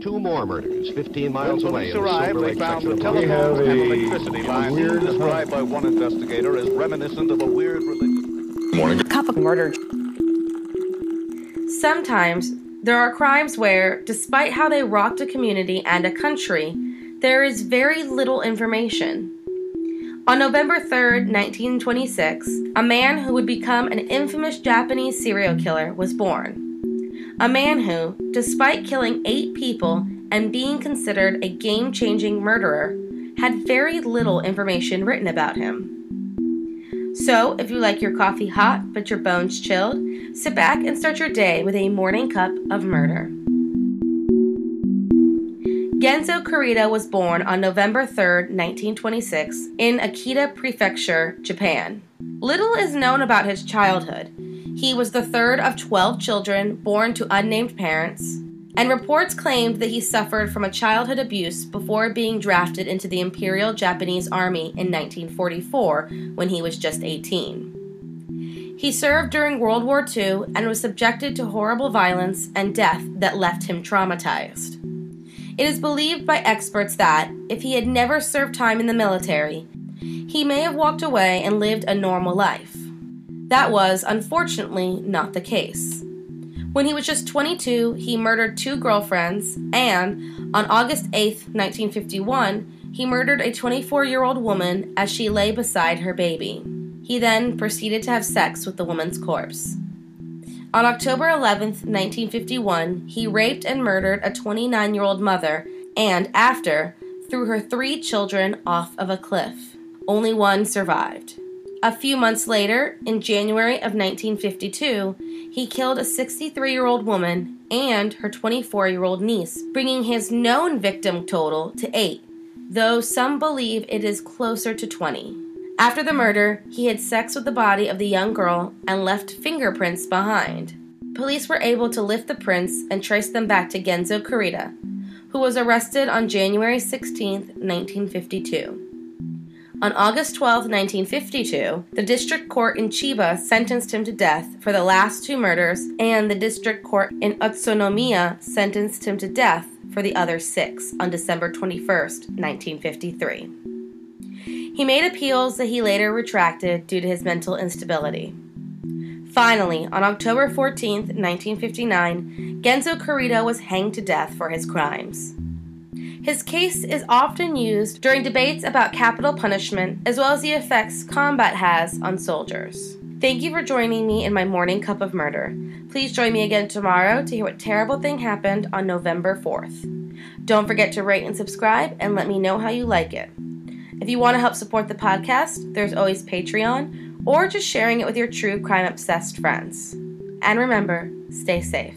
Two more murders 15 miles When away police in the arrived, Silver they found section the of telephones and electricity lines described by one investigator as reminiscent of a weird religious. Cup of murder. Sometimes there are crimes where, despite how they rocked a community and a country, there is very little information. On November 3rd, 1926, a man who would become an infamous Japanese serial killer was born. A man who, despite killing eight people and being considered a game changing murderer, had very little information written about him. So, if you like your coffee hot but your bones chilled, sit back and start your day with a morning cup of murder. Genzo Kurita was born on November 3, 1926, in Akita Prefecture, Japan. Little is known about his childhood. He was the third of 12 children born to unnamed parents, and reports claimed that he suffered from a childhood abuse before being drafted into the Imperial Japanese Army in 1944 when he was just 18. He served during World War II and was subjected to horrible violence and death that left him traumatized. It is believed by experts that, if he had never served time in the military, he may have walked away and lived a normal life. That was, unfortunately, not the case. When he was just 22, he murdered two girlfriends, and on August 8, 1951, he murdered a 24 year old woman as she lay beside her baby. He then proceeded to have sex with the woman's corpse. On October 11, 1951, he raped and murdered a 29 year old mother and, after, threw her three children off of a cliff. Only one survived. A few months later, in January of 1952, he killed a 63 year old woman and her 24 year old niece, bringing his known victim total to eight, though some believe it is closer to 20. After the murder, he had sex with the body of the young girl and left fingerprints behind. Police were able to lift the prints and trace them back to Genzo Kurita, who was arrested on January 16, 1952. On August 12, 1952, the district court in Chiba sentenced him to death for the last two murders, and the district court in Utsunomiya sentenced him to death for the other six on December 21, 1953. He made appeals that he later retracted due to his mental instability. Finally, on October 14, 1959, Genzo Kurita was hanged to death for his crimes. His case is often used during debates about capital punishment as well as the effects combat has on soldiers. Thank you for joining me in my morning cup of murder. Please join me again tomorrow to hear what terrible thing happened on November 4th. Don't forget to rate and subscribe and let me know how you like it. If you want to help support the podcast, there's always Patreon or just sharing it with your true crime obsessed friends. And remember, stay safe.